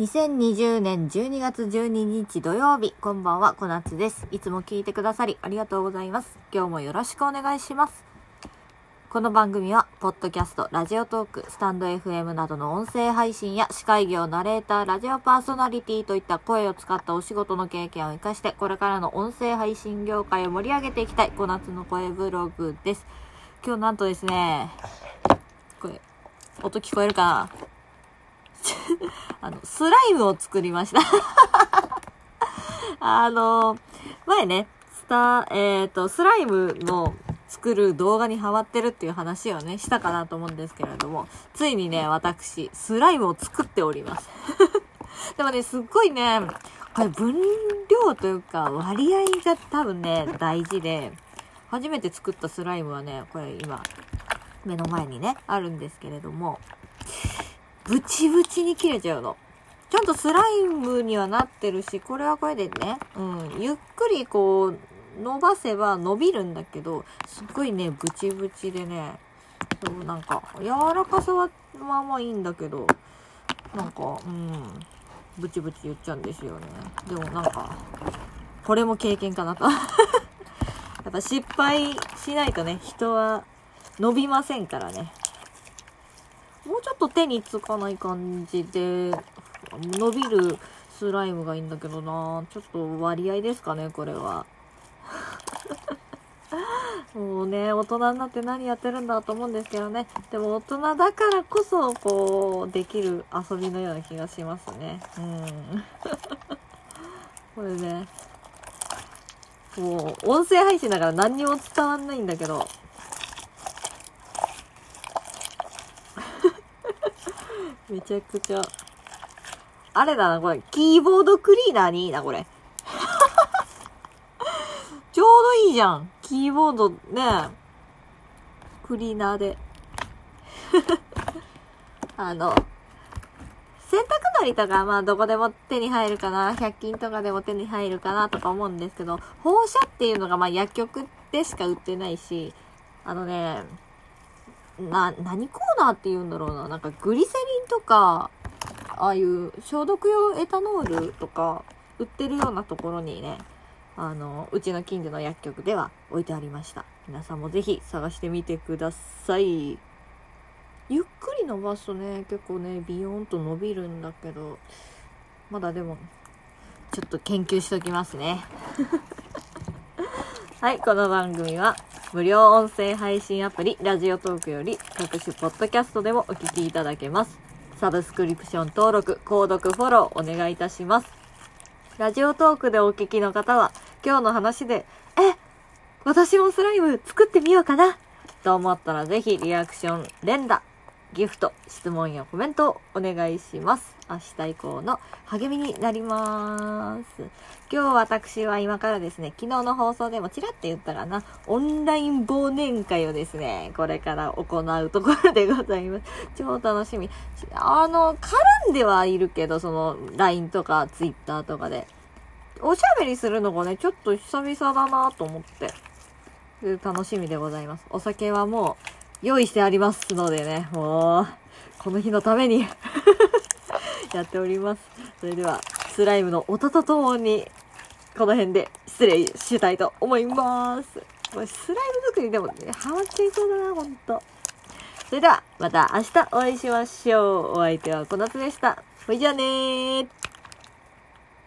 2020年12月12日土曜日、こんばんは、こなつです。いつも聞いてくださりありがとうございます。今日もよろしくお願いします。この番組は、ポッドキャスト、ラジオトーク、スタンド FM などの音声配信や司会業、ナレーター、ラジオパーソナリティといった声を使ったお仕事の経験を活かして、これからの音声配信業界を盛り上げていきたい、こなつの声ブログです。今日なんとですね、これ、音聞こえるかな？あの、スライムを作りました。あの、前ね、スターえっ、と、スライムの作る動画にハマってるっていう話をね、したかなと思うんですけれども、ついにね、私、スライムを作っております。でもね、すっごいね、これ分量というか割合が多分ね、大事で、初めて作ったスライムはね、これ今、目の前にね、あるんですけれども、ブチブチに切れちゃうの。ちゃんとスライムにはなってるし、これはこれでね、うん、ゆっくりこう、伸ばせば伸びるんだけど、すっごいね、ブチブチでね、そうなんか、柔らかさはまあまあいいんだけど、なんか、うん、ブチブチ言っちゃうんですよね。でもなんか、これも経験かなと。やっぱ失敗しないとね、人は伸びませんからね。と手につかない感じで、伸びるスライムがいいんだけどなちょっと割合ですかね、これは。もうね、大人になって何やってるんだと思うんですけどね。でも大人だからこそ、こう、できる遊びのような気がしますね。うん。これね、もう、音声配信だから何にも伝わんないんだけど、めちゃくちゃ。あれだな、これ。キーボードクリーナーにいいな、これ。ちょうどいいじゃん。キーボードね。クリーナーで。あの、洗濯針とかまあどこでも手に入るかな、100均とかでも手に入るかなとか思うんですけど、放射っていうのがまあ薬局でしか売ってないし、あのね、な、何コーナーって言うんだろうな。なんかグリセリとか、ああいう消毒用エタノールとか売ってるようなところにね、あの、うちの近所の薬局では置いてありました。皆さんもぜひ探してみてください。ゆっくり伸ばすとね、結構ね、ビヨーンと伸びるんだけど、まだでも、ちょっと研究しときますね。はい、この番組は、無料音声配信アプリ、ラジオトークより、各種ポッドキャストでもお聞きいただけます。サブスクリプション登録、購読、フォローお願いいたします。ラジオトークでお聞きの方は、今日の話で、え、私もスライム作ってみようかなと思ったらぜひリアクション、連打、ギフト、質問やコメントをお願いします。明日以降の励みになります。今日私は今からですね、昨日の放送でもちらっと言ったかな、オンライン忘年会をですね、これから行うところでございます。超楽しみ。あの、絡んではいるけど、その、LINE とか Twitter とかで。おしゃべりするのがね、ちょっと久々だなと思って。楽しみでございます。お酒はもう用意してありますのでね、もう、この日のために やっております。それでは、スライムの音とともに、この辺で失礼したいと思います。これスライム作りでもね、ハマっちゃいそうだな、ほんと。それでは、また明日お会いしましょう。お相手はこなつでした。ほいじゃあねー。